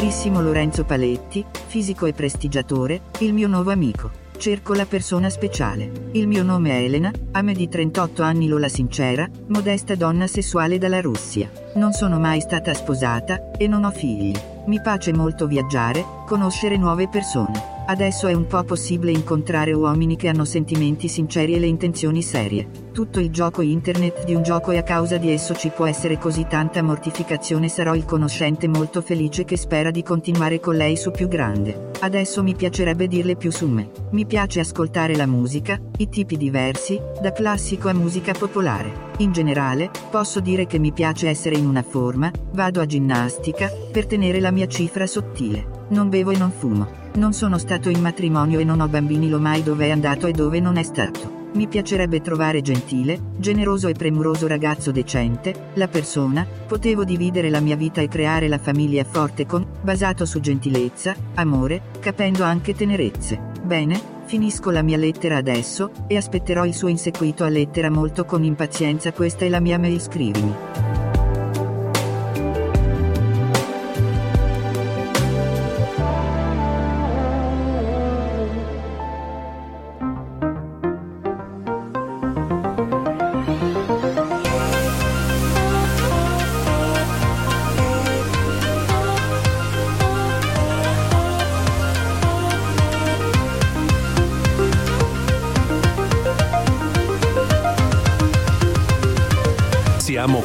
Carissimo Lorenzo Paletti, fisico e prestigiatore, il mio nuovo amico. Cerco la persona speciale. Il mio nome è Elena, ame di 38 anni Lola sincera, modesta donna sessuale dalla Russia. Non sono mai stata sposata, e non ho figli. Mi piace molto viaggiare, conoscere nuove persone. Adesso è un po' possibile incontrare uomini che hanno sentimenti sinceri e le intenzioni serie. Tutto il gioco internet di un gioco e a causa di esso ci può essere così tanta mortificazione sarò il conoscente molto felice che spera di continuare con lei su più grande. Adesso mi piacerebbe dirle più su me. Mi piace ascoltare la musica, i tipi diversi, da classico a musica popolare. In generale, posso dire che mi piace essere in una forma, vado a ginnastica, per tenere la mia cifra sottile. Non bevo e non fumo. Non sono stato in matrimonio e non ho bambini lo mai dove è andato e dove non è stato. Mi piacerebbe trovare gentile, generoso e premuroso ragazzo decente, la persona, potevo dividere la mia vita e creare la famiglia forte con, basato su gentilezza, amore, capendo anche tenerezze. Bene, finisco la mia lettera adesso, e aspetterò il suo inseguito a lettera molto con impazienza questa è la mia mail scrivimi.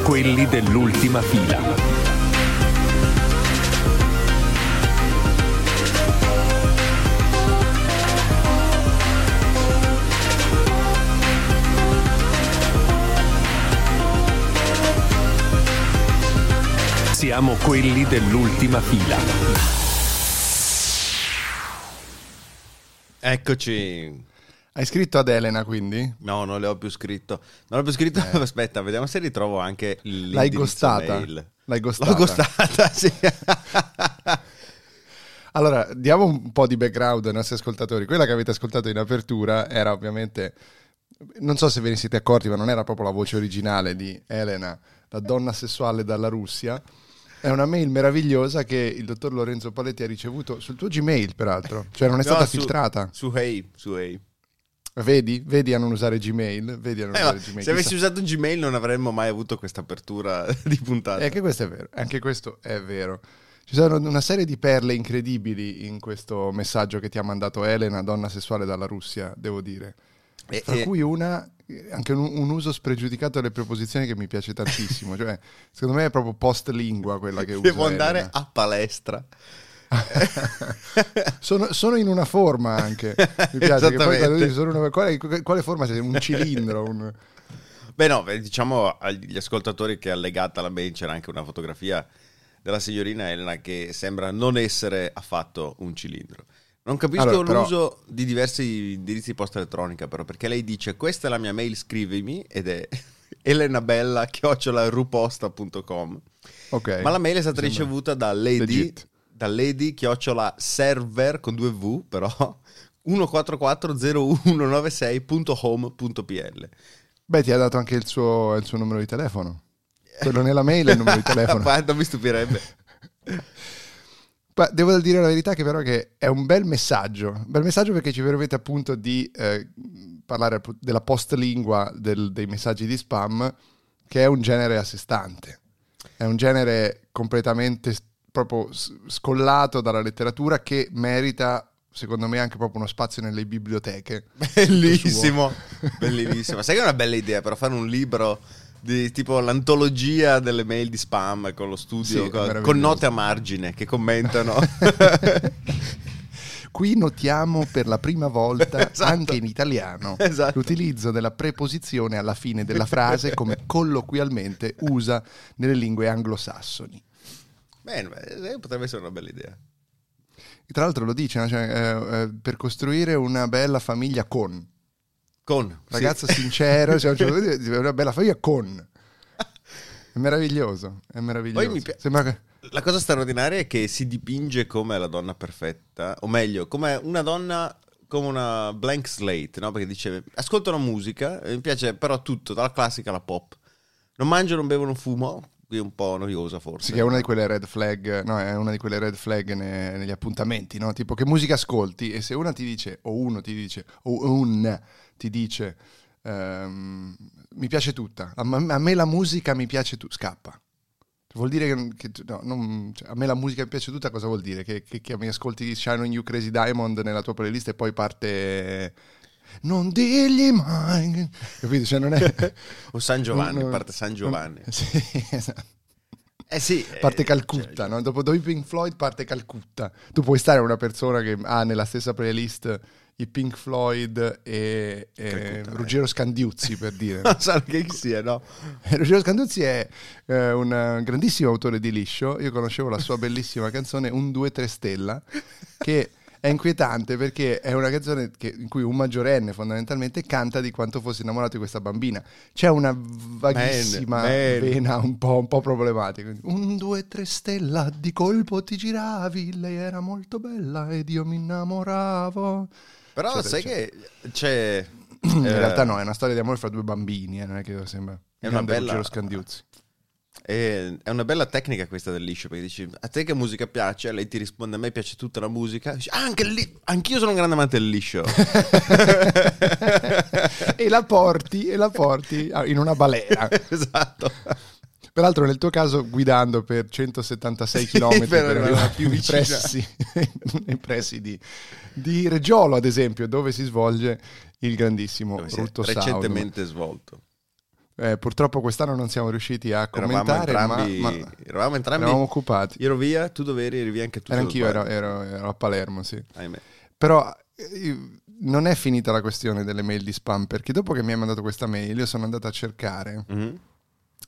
Quelli dell'ultima fila. Siamo quelli dell'ultima fila. Eccoci. Hai scritto ad Elena quindi? No, non le ho più scritto. Non ho più scritto. Aspetta, vediamo se ritrovo anche Eh. L'hai ghostata? mail. L'hai ghostata? L'ho ghostata, sì. Allora, diamo un po' di background ai nostri ascoltatori. Quella che avete ascoltato in apertura era ovviamente, non so se ve ne siete accorti, ma non era proprio la voce originale di Elena, la donna sessuale dalla Russia. È una mail meravigliosa che il dottor Lorenzo Paletti ha ricevuto sul tuo Gmail, peraltro. Cioè non è No, stata su- filtrata. Su Hey, su Hey. Vedi? Vedi a non usare Gmail? Vedi a non Eh, usare Gmail. se avessi usato Gmail non avremmo mai avuto questa apertura di puntata. E anche questo è vero, anche questo è vero. Ci sono una serie di perle incredibili in questo messaggio che ti ha mandato Elena, donna sessuale dalla Russia, devo dire. E- Fra e- cui una, eh, anche un, un uso spregiudicato delle preposizioni che mi piace tantissimo. cioè, secondo me è proprio post lingua quella che usa Devo andare Elena. a palestra. Sono, sono in una forma anche. Mi piace che poi sono una- quale, quale forma sei? Un cilindro? Un... Beh, no, diciamo agli ascoltatori che allegata alla mail c'era anche una fotografia della signorina Elena che sembra non essere affatto un cilindro. Non capisco Allora, però- l'uso di diversi indirizzi di posta elettronica, però, perché lei dice questa è la mia mail, scrivimi, ed è elenabella-ruposta.com. Ok. Ma la mail è stata ricevuta da Lady, legit. Da Lady chiocciola server con due V, però 1440196.home.pl. Beh, ti ha dato anche il suo, il suo numero di telefono. Quello nella mail è il numero di telefono. Non mi stupirebbe. Ma devo dire la verità che però che è un bel messaggio, un bel messaggio perché ci permette appunto di eh, parlare della postlingua del- dei messaggi di spam, che è un genere a sé stante. È un genere completamente proprio scollato dalla letteratura che merita, secondo me, anche proprio uno spazio nelle biblioteche. Bellissimo, bellissimo. Sai che è una bella idea però fare un libro di tipo l'antologia delle mail di spam con lo studio, Sì, con, con note a margine che commentano. Qui notiamo per la prima volta, Esatto. anche in italiano, Esatto. l'utilizzo della preposizione alla fine della frase come colloquialmente usa nelle lingue anglosassoni. Beh, potrebbe essere una bella idea. Tra l'altro lo dice? Cioè, eh, eh, per costruire una bella famiglia con. Con Ragazzo sì. sincero, cioè, cioè, una bella famiglia con. È meraviglioso, è meraviglioso. Pi- che... La cosa straordinaria è che si dipinge come la donna perfetta, o meglio, come una donna come una blank slate, no? Perché dice, ascolto la musica, mi piace però tutto, dalla classica alla pop. Non mangio, non bevo, non fumo, qui un po' noiosa forse. Sì, che è una di quelle red flag, no, è una di quelle red flag ne- negli appuntamenti, no? Tipo che musica ascolti e se una ti dice, o uno ti dice, o un ti dice, ehm, mi piace tutta, a a me la musica mi piace tutta, scappa. Vuol dire che, che- no, non- cioè, a me la musica mi piace tutta, cosa vuol dire? Che, che, che mi ascolti Shine on You Crazy Diamond nella tua playlist e poi parte... Non digli mai... Capito? Cioè non è... O San Giovanni, non- parte San Giovanni. Sì, esatto. Eh sì. Parte eh, Calcutta, cioè, no? Dopo, dopo i Pink Floyd parte Calcutta. Tu puoi stare una persona che ha nella stessa playlist i Pink Floyd e, e Calcutta, Ruggero Scandiuzzi, per dire. Non so che sia, no? Ruggero Scandiuzzi è eh, un eh, grandissimo autore di liscio. Io conoscevo la sua bellissima canzone Un 2 3 stella, che è inquietante perché è una canzone che- in cui un maggiorenne fondamentalmente canta di quanto fosse innamorato di questa bambina. C'è una vaghissima Man, man. vena un po', un po' problematica. Un 2 3 stella, di colpo ti giravi, lei era molto bella ed io mi innamoravo. Però Eccetera, sai che c'è... In eh, realtà no, è una storia di amore fra due bambini, eh, non è che sembra. È una bella- Ruggero Scandiuzzi. È, è una bella tecnica questa del liscio, perché dici, a te che musica piace? Lei ti risponde, a me piace tutta la musica. Dici, "Ah, anche lì, anch'io sono un grande amante del liscio. e la porti, e la porti in una balera. esatto. Peraltro nel tuo caso guidando per 176 Sì, km per arrivare più nei pressi, nei pressi di, di Reggiolo, ad esempio, dove si svolge il grandissimo Rutto Sound. recentemente svolto. Eh, purtroppo quest'anno non siamo riusciti a Eravamo commentare, entrambi, ma, ma eravamo entrambi eravamo occupati. Io ero via, tu dove eri? Eri via anche tu. Era anch'io, ero, ero- ero a Palermo, sì. Ahimè. Però eh, non è finita la questione delle mail di spam, perché dopo che mi hai mandato questa mail io sono andato a cercare Mhm.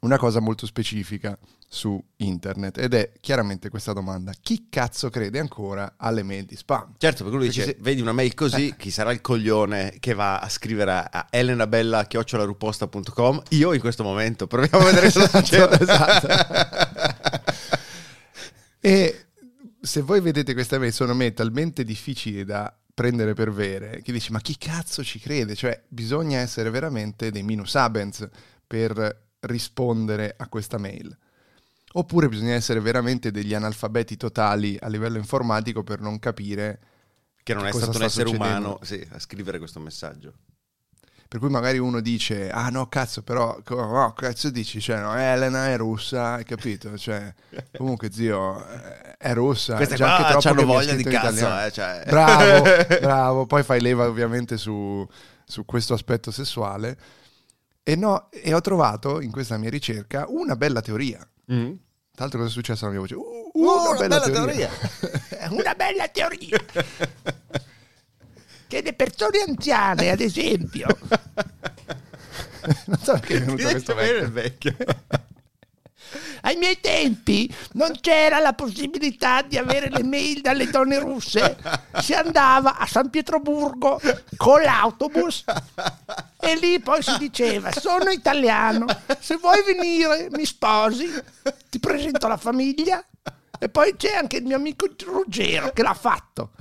Una cosa molto specifica su internet ed è chiaramente questa domanda. Chi cazzo crede ancora alle mail di spam? Certo, perché lui dice, Perché se- vedi una mail così, chi sarà il coglione che va a scrivere a- elenabella.com Io in questo momento, proviamo a vedere cosa succede. esatto. E se voi vedete queste mail, sono mail talmente difficili da prendere per vere che dici ma chi cazzo ci crede? Cioè bisogna essere veramente dei minus abens per rispondere a questa mail. Oppure bisogna essere veramente degli analfabeti totali a livello informatico per non capire Che non è Cosa stato un essere succedendo? umano sì, a scrivere questo messaggio. Per cui magari uno dice, ah no, cazzo, però, no, cazzo dici, cioè, no, Elena è russa, hai capito? Cioè, comunque, zio, è russa. Queste già qua anche troppo c'hanno che mi ha voglia di cazzo, eh, cioè. Bravo, bravo. Poi fai leva ovviamente su, su questo aspetto sessuale. E no, e ho trovato in questa mia ricerca una bella teoria. Mm. Tra l'altro cosa è successo alla mia voce? Uh, Uh, una bella teoria. una bella teoria. che le persone anziane, ad esempio... non so perché è venuto questo vecchio. vecchio. Ai miei tempi non c'era la possibilità di avere le mail dalle donne russe. Si andava a San Pietroburgo con l'autobus e lì poi si diceva: Sono italiano, se vuoi venire mi sposi, ti presento la famiglia. E poi c'è anche il mio amico Ruggero che l'ha fatto.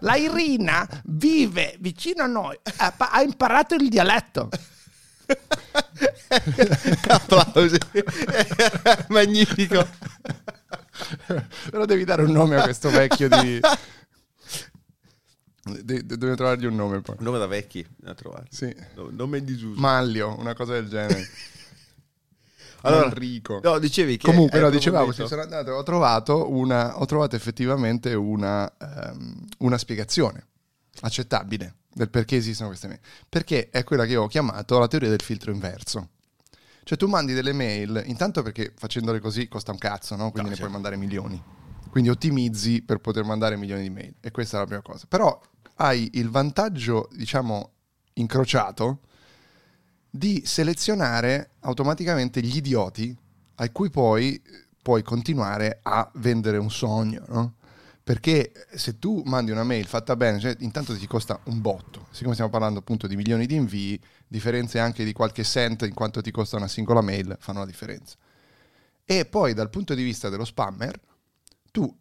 La Irina vive vicino a noi, ha, ha imparato il dialetto. Applausi. Magnifico. Però devi dare un nome a questo vecchio di... De- de- dobbiamo trovargli un nome poi. Un nome da vecchi da trovare. Sì. No- Nome in disuso. Maglio, una cosa del genere. Allora, Enrico. No, dicevi che Comunque, no, dicevamo, sì, sono andato, ho trovato, una, ho trovato effettivamente una, ehm, una spiegazione accettabile del perché esistono queste mail. Perché è quella che io ho chiamato la teoria del filtro inverso. Cioè tu mandi delle mail, intanto perché facendole così costa un cazzo, no? Quindi No, ne certo. puoi mandare milioni. Quindi ottimizzi per poter mandare milioni di mail. E questa è la prima cosa. Però hai il vantaggio, diciamo, incrociato di selezionare automaticamente gli idioti a cui poi puoi continuare a vendere un sogno, no? Perché se tu mandi una mail fatta bene, cioè, intanto ti costa un botto. Siccome stiamo parlando appunto di milioni di invii, differenze anche di qualche cent in quanto ti costa una singola mail fanno la differenza. E poi dal punto di vista dello spammer, tu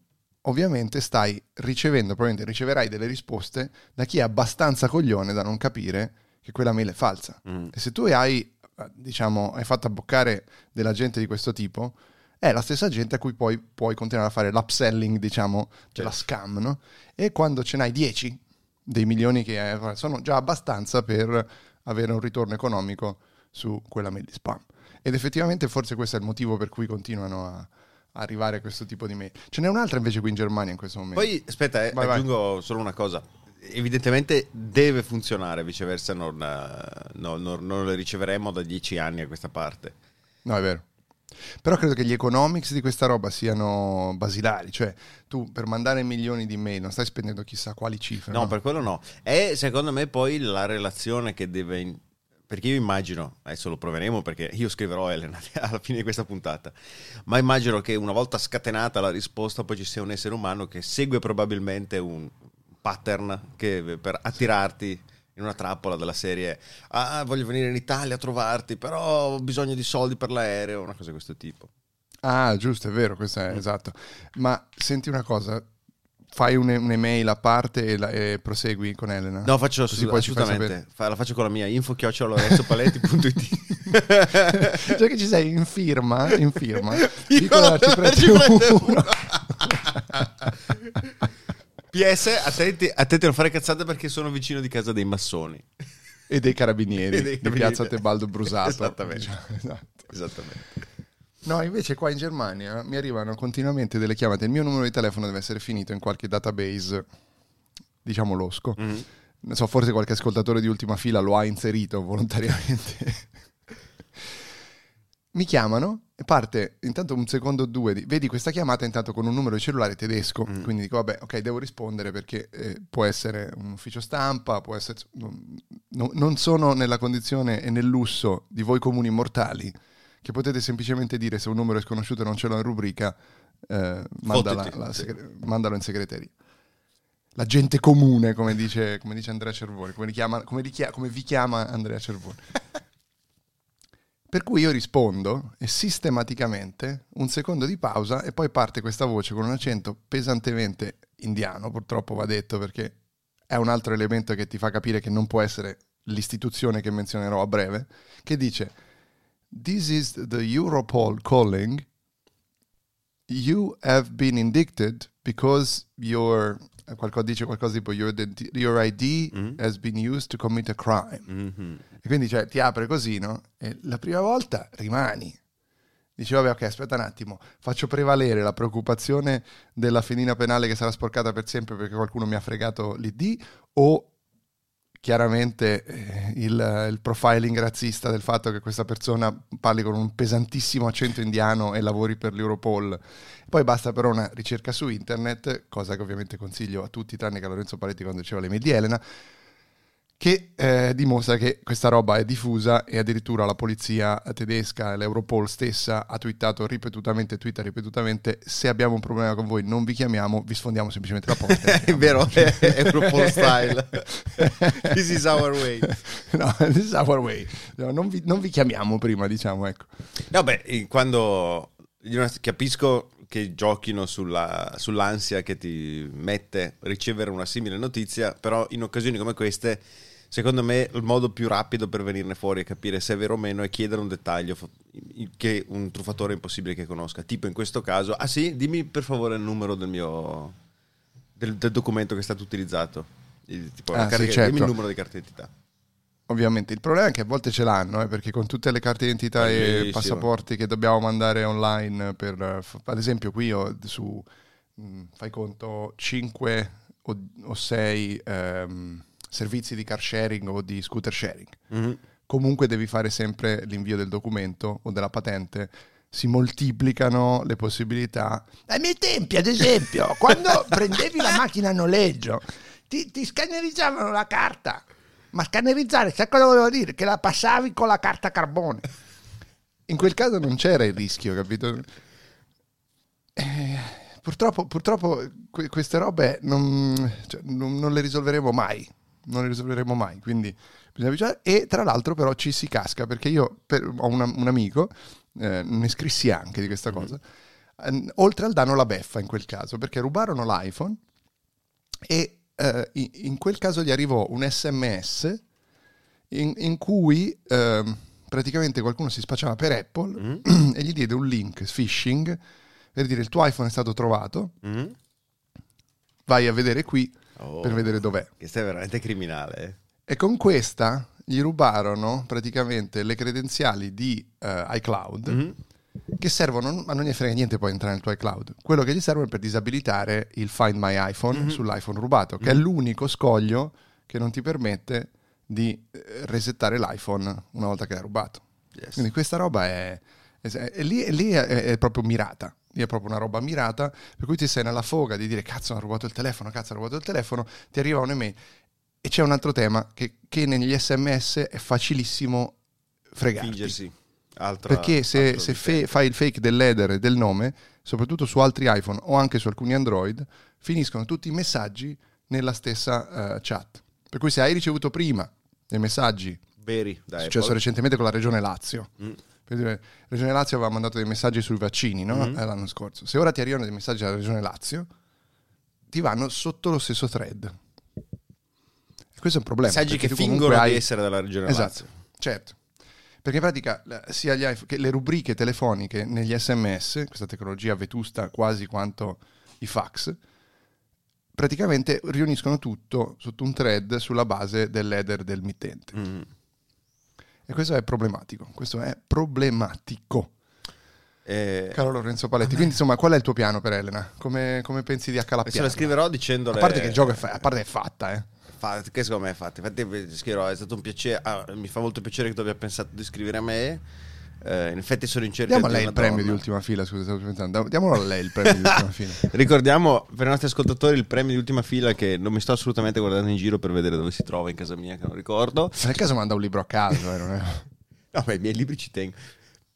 ovviamente stai ricevendo, probabilmente riceverai delle risposte da chi è abbastanza coglione da non capire che quella mail è falsa. Mm. E se tu hai eh, diciamo, hai fatto abboccare della gente di questo tipo, è la stessa gente a cui poi puoi continuare a fare l'upselling, diciamo, della scam, no? E quando ce n'hai 10 dei milioni che hai, sono già abbastanza per avere un ritorno economico su quella mail di spam. Ed effettivamente forse questo è il motivo per cui continuano a arrivare a questo tipo di mail. Ce n'è un'altra invece qui in Germania in questo momento. Poi, aspetta, eh, Vai, vai. aggiungo solo una cosa. Evidentemente deve funzionare, viceversa non, eh, no, non- non le riceveremo da dieci anni a questa parte. No, è vero. Però credo che gli economics di questa roba siano basilari, cioè tu per mandare milioni di mail non stai spendendo chissà quali cifre. No, per quello no. È secondo me poi la relazione che deve... Perché io immagino, adesso lo proveremo perché io scriverò Elena alla fine di questa puntata, ma immagino che una volta scatenata la risposta poi ci sia un essere umano che segue probabilmente un pattern che, per attirarti in una trappola della serie ah voglio venire in Italia a trovarti però ho bisogno di soldi per l'aereo, una cosa di questo tipo. Ah, giusto, è vero, questo Mm. è esatto. Ma senti una cosa, fai un- un'email a parte e, la- e prosegui con Elena. No, faccio Così assolut- assolutamente, Fa- la faccio con la mia info chiocciolorenzopaletti.it Già che ci sei in firma, in firma, piccola, non ci ci prendi prende uno. PS, attenti, attenti a non fare cazzate perché sono vicino di casa dei massoni. E dei carabinieri, E dei di carabinieri. Piazza Tebaldo Brusato. Esattamente. diciamo, esatto. Esattamente. No, invece qua in Germania mi arrivano continuamente delle chiamate. Il mio numero di telefono deve essere finito in qualche database, diciamo losco. Mhm. Non so, forse qualche ascoltatore di ultima fila lo ha inserito volontariamente. mi chiamano e parte intanto un secondo o due. Di, vedi questa chiamata intanto con un numero di cellulare tedesco. Mm. Quindi dico, vabbè, ok, devo rispondere perché eh, può essere un ufficio stampa, può essere... non- non sono nella condizione e nel lusso di voi comuni mortali che potete semplicemente dire se un numero è sconosciuto e non ce l'ho in rubrica, eh, mandala- la segre- mandalo in segreteria. La gente comune, come dice, come dice Andrea Cervoni, come, chiama- come chia- come vi chiama Andrea Cervoni. Per cui io rispondo e sistematicamente un secondo di pausa e poi parte questa voce con un accento pesantemente indiano, purtroppo va detto perché è un altro elemento che ti fa capire che non può essere l'istituzione che menzionerò a breve, che dice This is the Europol calling. You have been indicted because your qualcosa dice qualcosa tipo your, your ID Mhm. has been used to commit a crime. Mhm. E quindi cioè, ti apre così, no? E la prima volta rimani. Dici, vabbè, ok, aspetta un attimo, faccio prevalere la preoccupazione della fenina penale che sarà sporcata per sempre perché qualcuno mi ha fregato l'ID o chiaramente eh, il, il profiling razzista del fatto che questa persona parli con un pesantissimo accento indiano e lavori per l'Europol. Poi basta però una ricerca su internet, cosa che ovviamente consiglio a tutti tranne che a Lorenzo Paletti quando diceva le mail di Elena, che eh, dimostra che questa roba è diffusa e addirittura la polizia tedesca, l'Europol stessa, ha twittato ripetutamente, twitta ripetutamente, se abbiamo un problema con voi non vi chiamiamo, vi sfondiamo semplicemente la porta. È vero, è Europol style. This is our way. no, this is our way. No, non, vi, non vi chiamiamo prima, diciamo, ecco. No, beh, eh, quando capisco che giochino sulla- sull'ansia che ti mette ricevere una simile notizia, però in occasioni come queste, secondo me il modo più rapido per venirne fuori e capire se è vero o meno è chiedere un dettaglio che un truffatore è impossibile che conosca. Tipo in questo caso, ah sì, dimmi per favore il numero del mio del, del documento che è stato utilizzato. Il- tipo, Ah, carica- sì, certo. Dimmi il numero di carta d'identità. Ovviamente il problema è che a volte ce l'hanno, eh, perché con tutte le carte d'identità e passaporti che dobbiamo mandare online, per, ad esempio qui ho su, mh, fai conto, 5 o 6 servizi di car sharing o di scooter sharing. Mhm. Comunque devi fare sempre l'invio del documento o della patente. Si moltiplicano le possibilità. Ai miei tempi, ad esempio, quando prendevi la macchina a noleggio, ti, ti scannerizzavano la carta. Ma scannerizzare, sai cosa volevo dire? Che la passavi con la carta carbone. In quel caso non c'era il rischio, capito? Eh, purtroppo, purtroppo que- queste robe non, cioè, non- non le risolveremo mai. Non le risolveremo mai. Quindi bisogna vigilare. E tra l'altro, però, ci si casca perché io per- ho una- un amico, eh, ne scrissi anche di questa cosa. eh, oltre al danno la beffa in quel caso, perché rubarono l'iPhone e eh, in, in quel caso gli arrivò un sms in, in cui ehm, praticamente qualcuno si spacciava per Apple Mm? e gli diede un link phishing per dire il tuo iPhone è stato trovato, Mm? vai a vedere qui Oh, per vedere dov'è. Questo è veramente criminale. eh. E con questa gli rubarono praticamente le credenziali di eh, iCloud Mm? che servono, ma non gli frega niente poi entrare nel tuo iCloud. Quello che gli servono è per disabilitare il Find My iPhone Mhm. sull'iPhone rubato, che è l'unico scoglio che non ti permette di eh, resettare l'iPhone una volta che è rubato. Yes. Quindi questa roba è, è, è lì, è lì è, è proprio mirata. È proprio una roba mirata, per cui ti sei nella foga di dire cazzo ha rubato il telefono, cazzo ha rubato il telefono, ti arriva un'email. E c'è un altro tema, che, che negli sms è facilissimo fregarti. Fingersi. Altra, Perché se, se fe- fai il fake dell'header e del nome, soprattutto su altri iPhone o anche su alcuni Android, finiscono tutti i messaggi nella stessa eh, chat. Per cui se hai ricevuto prima dei messaggi, Veri, è dai, successo Apple. recentemente con la regione Lazio. Mm. Per dire, regione Lazio aveva mandato dei messaggi sui vaccini no? Mhm. Eh, l'anno scorso. Se ora ti arrivano dei messaggi dalla regione Lazio, ti vanno sotto lo stesso thread. E questo è un problema. Messaggi che fingono hai- di essere della regione Esatto, Lazio. certo. Perché in pratica sia gli iPhone che le rubriche telefoniche negli sms, questa tecnologia vetusta quasi quanto i fax, praticamente riuniscono tutto sotto un thread sulla base dell'header del mittente. Mm. E questo è problematico. Questo è problematico, Eh, caro Lorenzo Paletti. Quindi, insomma, qual è il tuo piano per Elena? Come, come pensi di se la scriverò A dicendole... parte che il gioco è, fa- a parte è fatta, eh. Che secondo me è fatta. Infatti scriverò, è stato un piacere. ah, mi fa molto piacere che tu abbia pensato di scrivere a me. Eh, in effetti sono in cerca Diamo a lei il premio donna. di ultima fila, scusa, stavo pensando. Diamolo a lei il premio di ultima fila. Ricordiamo per i nostri ascoltatori il premio di ultima fila che non mi sto assolutamente guardando in giro per vedere dove si trova in casa mia, che non ricordo. Nel caso manda un libro a caso, eh, non è... No, beh, i miei libri ci tengo.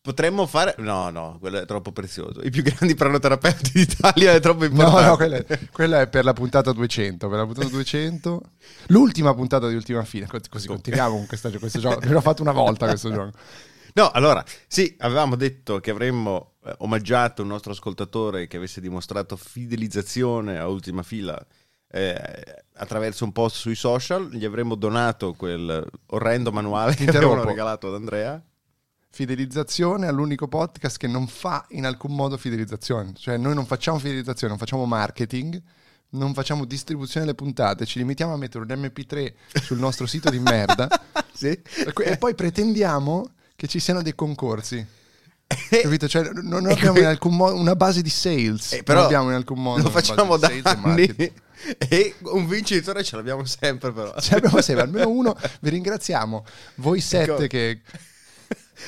Potremmo fare... No, no, quello è troppo prezioso. I più grandi pranoterapeuti d'Italia è troppo No, importante. no, quella è, quella è per la puntata 200. Per la puntata 200, l'ultima puntata di ultima fine. Così, così continuiamo con questa- questo gioco. L'abbiamo fatto una volta questo gioco. No, allora, sì, avevamo detto che avremmo eh, omaggiato un nostro ascoltatore che avesse dimostrato fidelizzazione a ultima fila eh, attraverso un post sui social. Gli avremmo donato quel orrendo manuale che avevano regalato ad Andrea. Fidelizzazione all'unico podcast che non fa in alcun modo fidelizzazione. Cioè, noi non facciamo fidelizzazione, non facciamo marketing, non facciamo distribuzione delle puntate, ci limitiamo a mettere un MP3 sul nostro sito di merda Sì. e poi pretendiamo che ci siano dei concorsi. Capito? Cioè, non abbiamo in alcun modo una base di sales. Eh, però non abbiamo in alcun modo Lo facciamo da e anni e un vincitore ce l'abbiamo sempre però. Cioè, abbiamo sempre almeno uno. Vi ringraziamo. Voi sette Ecco. che.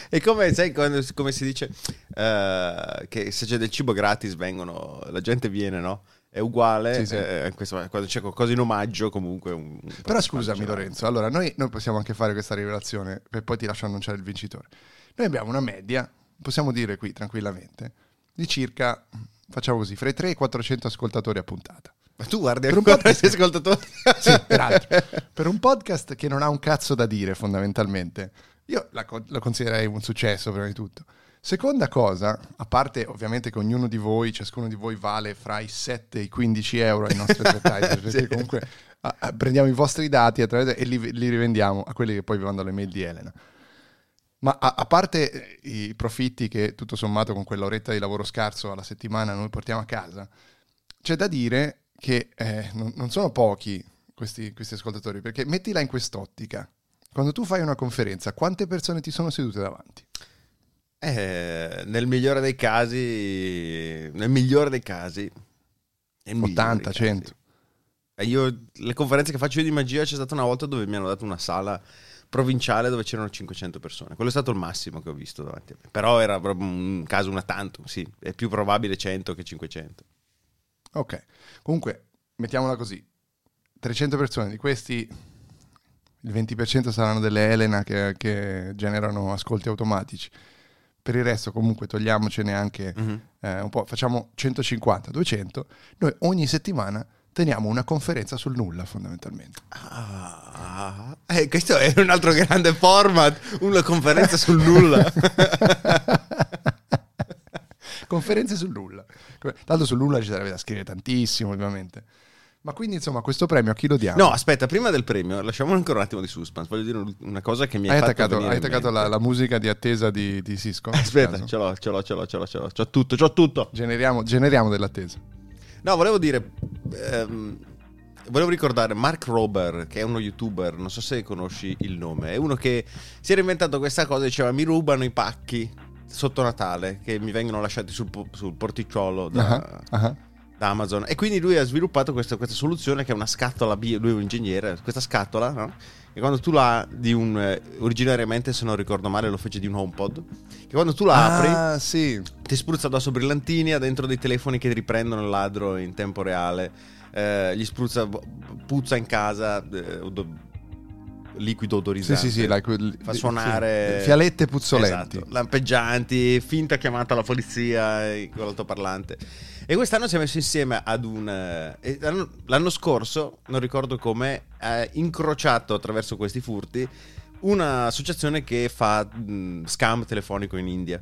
E come, sai, quando- come si dice eh, che se c'è del cibo gratis vengono, la gente viene, no? È uguale, Sì, sì. eh, questo- quando c'è qualcosa in omaggio comunque... un- Però scusami. Lorenzo. Allora, noi, noi possiamo anche fare questa rivelazione e poi ti lascio annunciare il vincitore. Noi abbiamo una media, possiamo dire qui tranquillamente, di circa, facciamo così, fra i 3 e i 400 ascoltatori a puntata. Ma tu guardi Per un podcast- ascoltatori? Sì, peraltro. per un podcast che non ha un cazzo da dire fondamentalmente, io la, co- la considererei un successo prima di tutto. Seconda cosa, a parte ovviamente che ognuno di voi, ciascuno di voi vale fra i 7 e i 15 euro ai nostri advertiser, perché comunque ah, ah, prendiamo i vostri dati e li, li rivendiamo a quelli che poi vi mandano le mail di Elena. Ma a, a parte eh, i profitti che tutto sommato con quell'oretta di lavoro scarso alla settimana noi portiamo a casa, c'è da dire che eh, non, non sono pochi questi, questi ascoltatori, perché mettila in quest'ottica. Quando tu fai una conferenza, quante persone ti sono sedute davanti? Eh, nel migliore dei casi, nel migliore dei casi, nel migliore 80, dei 100. casi. Eh, Io, le conferenze che faccio io di magia c'è stata una volta dove mi hanno dato una sala provinciale dove c'erano 500 persone. Quello è stato il massimo che ho visto davanti a me. Però era proprio un caso una tantum, sì. È più probabile 100 che 500. Ok, comunque mettiamola così: 300 persone, di questi il 20% saranno delle Elena che, che generano ascolti automatici. Per il resto, comunque, togliamocene anche Mhm. eh, un po', facciamo 150, 200. Noi ogni settimana teniamo una conferenza sul nulla, fondamentalmente. Ah, eh, questo è un altro grande format, una conferenza sul nulla. Conferenze sul nulla. Tanto sul nulla ci sarebbe da scrivere tantissimo, ovviamente. Ma quindi insomma questo premio a chi lo diamo? No, aspetta, prima del premio, lasciamo ancora un attimo di suspense. Voglio dire un- una cosa che mi hai attaccato, hai attaccato la, la musica di attesa di, di Cisco? Aspetta, ce l'ho, ce l'ho, ce l'ho, ce l'ho, ce l'ho, c'ho tutto, c'ho tutto. Generiamo, generiamo dell'attesa. No, volevo dire. ehm, volevo ricordare Mark Rober, che è uno youtuber, non so se conosci il nome. È uno che si era inventato questa cosa, diceva: Mi rubano i pacchi sotto Natale che mi vengono lasciati sul, sul porticciolo da, Ah, ah. Da Amazon. E quindi lui ha sviluppato questa, questa soluzione che è una scatola bio. Lui è un ingegnere, questa scatola, no? E quando tu la di un. eh, originariamente, se non ricordo male, lo fece di un HomePod. Che quando tu la apri Ah, sì. ti spruzza addosso brillantini ha dentro dei telefoni che riprendono il ladro in tempo reale eh, gli spruzza puzza in casa eh, liquido Sì, odorizzante sì, sì, like, quel- fa sì, suonare sì. fialette puzzolenti. Esatto, lampeggianti finta chiamata alla polizia eh, con l'altoparlante e quest'anno si è messo insieme ad un eh, l'anno, scorso non ricordo come ha incrociato attraverso questi furti un'associazione che fa mh, scam telefonico in India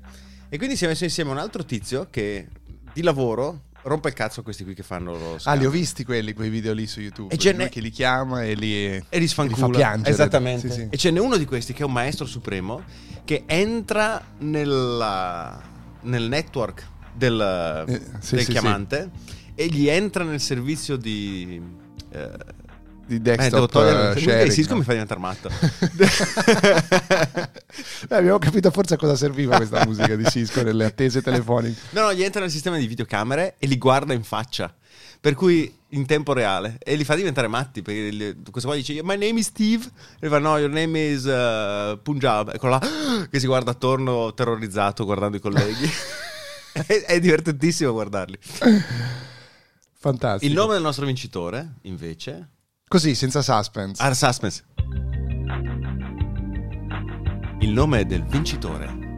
e quindi si è messo insieme un altro tizio che di lavoro rompe il cazzo a questi qui che fanno. Ah, li ho visti quelli, quei video lì su YouTube. E Lui n'è- che li chiama e li, e li sfancula. li fa piangere. Esattamente. Sì, sì. E ce n'è uno di questi che è un maestro supremo che entra nella- nel network del, Eh, sì, del sì, chiamante e gli entra nel servizio di... eh, Di eh, devo desktop togliere eh, musica sharing. di Cisco mi fa diventare matto. Beh, abbiamo capito forse a cosa serviva questa musica di Cisco nelle attese telefoniche. No, no, gli entra nel sistema di videocamere e li guarda in faccia. Per cui in tempo reale e li fa diventare matti perché gli- questo qua dice My name is Steve e fa no your name is uh, Punjab e quello là che si guarda attorno terrorizzato guardando i colleghi è, è divertentissimo guardarli Fantastico. il nome del nostro vincitore invece Così, senza suspense. ah suspense il nome del vincitore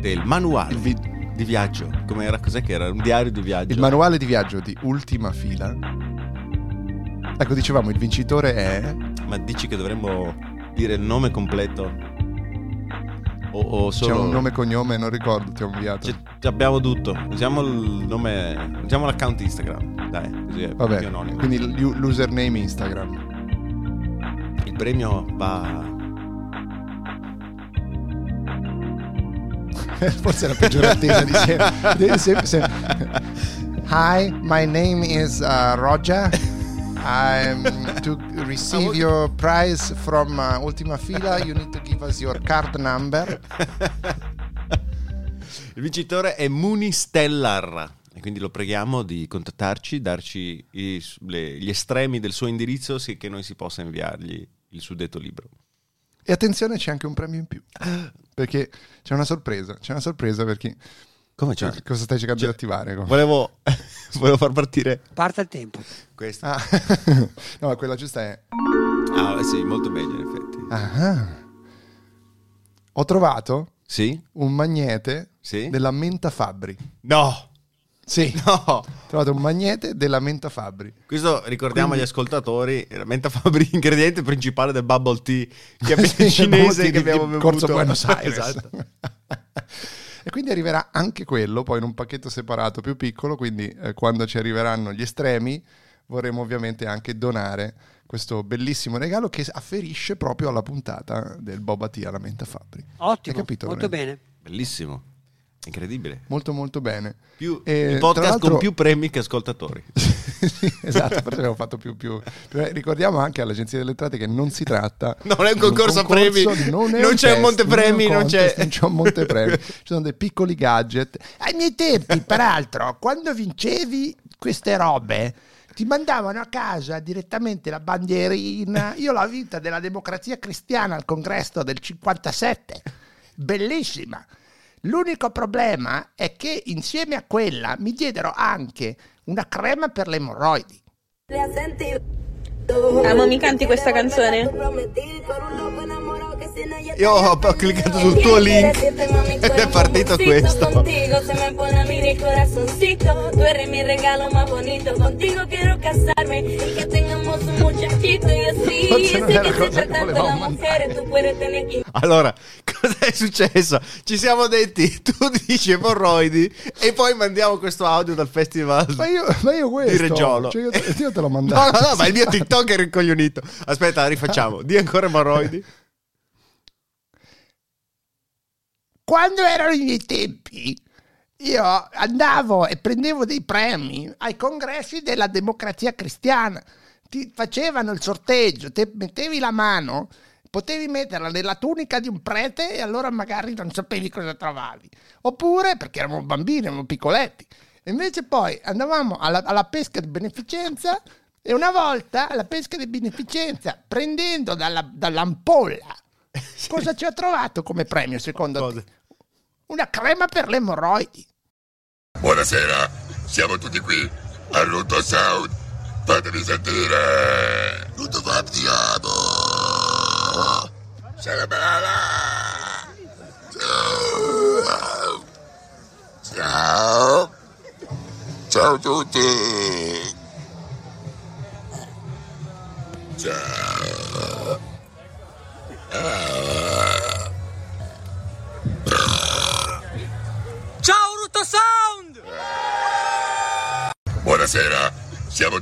del manuale vi- di viaggio come era cos'è che era un diario di viaggio il manuale di viaggio di ultima fila. Ecco, dicevamo, il vincitore è... Ma dici che dovremmo dire il nome completo? O, o C'è solo... un nome e cognome, non ricordo, ti ho inviato. C'è- abbiamo tutto. Usiamo il nome. Usiamo l'account Instagram. Dai, così è più Vabbè, anonimo. quindi l'username Instagram. Il premio va. Forse è la peggiore attesa di sempre. Hi, my name is uh, Roger. I'm to receive your prize from uh, Ultima Fila. You need to give us your card number. Il vincitore è Muni Stellar. E quindi lo preghiamo di contattarci, darci i- le- gli estremi del suo indirizzo, sì che noi si possa inviargli il suddetto libro. E attenzione, c'è anche un premio in più. Perché c'è una sorpresa. C'è una sorpresa perché. Come c'è? Cosa stai cercando Cioè, di attivare? Volevo, volevo far partire Parta il tempo. questa. Ah. no, ma quella giusta è. Ah, sì, molto meglio in effetti. Ah. Ho trovato Sì? un magnete Sì? della Menta Fabbri. No! Sì, No! ho trovato un magnete della Menta Fabbri. Questo ricordiamo Quindi- agli ascoltatori, la menta Fabri, ingrediente principale del bubble tea che Sì, è cinese che abbiamo bevuto. Corso Buenos Aires. Esatto. E quindi arriverà anche quello, poi in un pacchetto separato più piccolo, quindi eh, quando ci arriveranno gli estremi vorremo ovviamente anche donare questo bellissimo regalo che afferisce proprio alla puntata del Boba Tea alla Menta Fabbri. Ottimo, Hai capito, molto Lorenzo? bene. Bellissimo, incredibile. Molto molto bene. Più, E, podcast l'altro- con più premi che ascoltatori. Esatto, forse abbiamo fatto più, più, Ricordiamo anche all'Agenzia delle Entrate che non si tratta Non è un concorso a premi, non, non un c'è un test, montepremi, un non c'è- contest, non c'è un montepremi. Ci sono dei piccoli gadget. Ai miei tempi, peraltro, quando vincevi queste robe, ti mandavano a casa direttamente la bandierina. Io l'ho vinta della democrazia cristiana al congresso del 57. Bellissima. L'unico problema è che insieme a quella mi diedero anche una crema per le emorroidi. Amo, mi canti questa canzone? Io ho, ho cliccato sul tuo link ed è partito questo. Muchachito. Y así, Forse non sé era que cosa che volevamo Allora, Cos'è successo? Ci siamo detti, tu dici emorroidi e poi mandiamo questo audio dal festival Ma io, ma io questo, di Reggiolo. cioè io, io te l'ho No, mandato. no, no, ma il mio TikTok è rincoglionito. Aspetta, rifacciamo. Di ancora emorroidi. Quando erano i miei tempi, io andavo e prendevo dei premi ai congressi della democrazia cristiana. Ti facevano il sorteggio, te mettevi la mano, potevi metterla nella tunica di un prete e allora magari non sapevi cosa trovavi. Oppure, perché eravamo bambini, eravamo piccoletti. Invece poi andavamo alla, alla pesca di beneficenza e una volta alla pesca di beneficenza, prendendo dalla- dall'ampolla, cosa ci ho trovato come premio secondo Cosa? te? Una crema per le emorroidi. Buonasera, siamo tutti qui a Ruto Sound. Fatemi sentire. Ruto Fabdiamo. Cerebrala. Ciao. Ciao. Ciao a tutti. Ciao. Ciao Ruto Sound! Buonasera, siamo